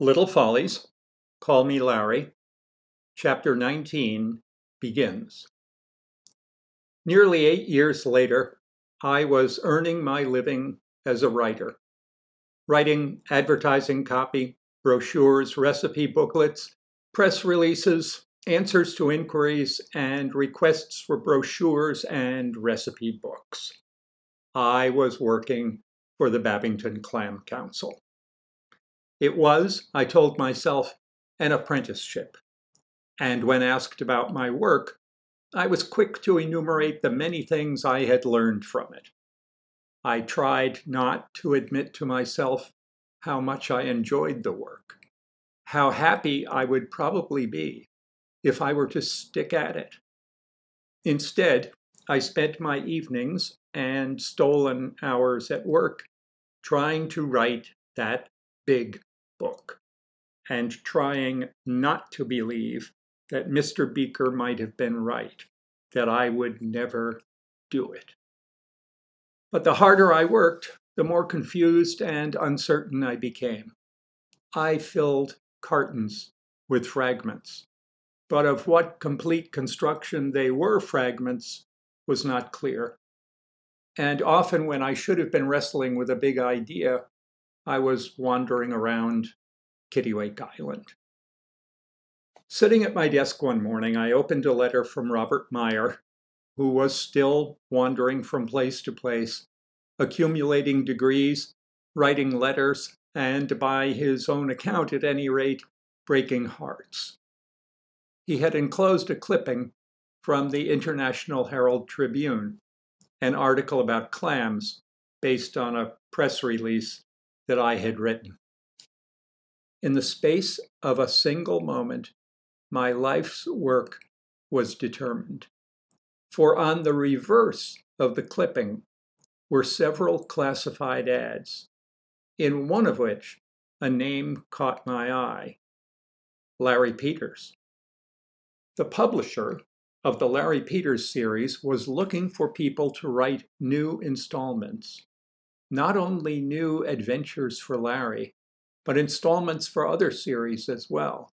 Little Follies, Call Me Larry, Chapter 19 begins. Nearly eight years later, I was earning my living as a writer, writing advertising copy, brochures, recipe booklets, press releases, answers to inquiries, and requests for brochures and recipe books. I was working for the Babbington Clam Council. It was, I told myself, an apprenticeship. And when asked about my work, I was quick to enumerate the many things I had learned from it. I tried not to admit to myself how much I enjoyed the work, how happy I would probably be if I were to stick at it. Instead, I spent my evenings and stolen hours at work trying to write that big book and trying not to believe that Mr. Beaker might have been right, that I would never do it. But the harder I worked, the more confused and uncertain I became. I filled cartons with fragments, but of what complete construction they were fragments was not clear. And often, when I should have been wrestling with a big idea, I was wandering around Kittiwake Island. Sitting at my desk one morning, I opened a letter from Robert Meyer, who was still wandering from place to place, accumulating degrees, writing letters, and by his own account, at any rate, breaking hearts. He had enclosed a clipping from the International Herald Tribune, an article about clams based on a press release that I had written. In the space of a single moment, my life's work was determined. For on the reverse of the clipping were several classified ads, in one of which a name caught my eye Larry Peters. The publisher of the Larry Peters series was looking for people to write new installments, not only new adventures for Larry, but installments for other series as well.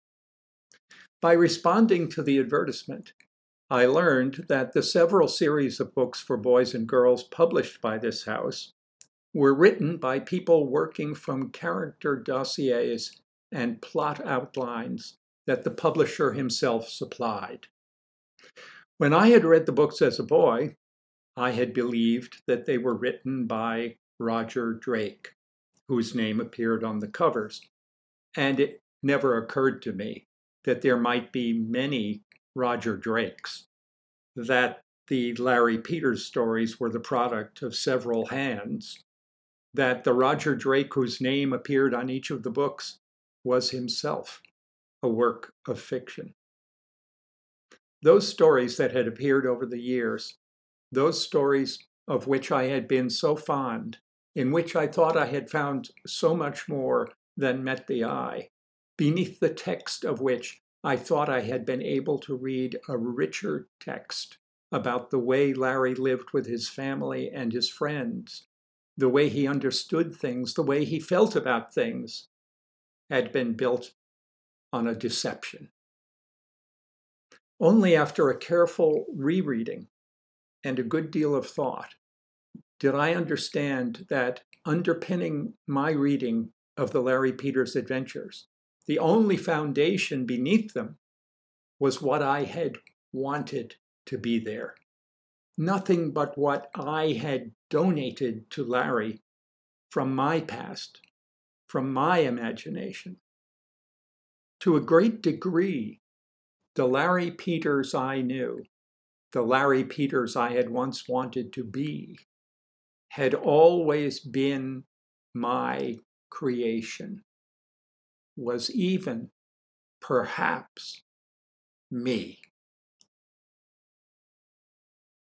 By responding to the advertisement, I learned that the several series of books for boys and girls published by this house were written by people working from character dossiers and plot outlines that the publisher himself supplied. When I had read the books as a boy, I had believed that they were written by Roger Drake, whose name appeared on the covers. And it never occurred to me that there might be many Roger Drakes, that the Larry Peters stories were the product of several hands, that the Roger Drake whose name appeared on each of the books was himself a work of fiction. Those stories that had appeared over the years, those stories of which I had been so fond, in which I thought I had found so much more than met the eye, beneath the text of which I thought I had been able to read a richer text about the way Larry lived with his family and his friends, the way he understood things, the way he felt about things, had been built on a deception. Only after a careful rereading and a good deal of thought did I understand that underpinning my reading of the Larry Peters adventures, the only foundation beneath them was what I had wanted to be there. Nothing but what I had donated to Larry from my past, from my imagination. To a great degree, the Larry Peters I knew, the Larry Peters I had once wanted to be, had always been my creation, was even, perhaps, me.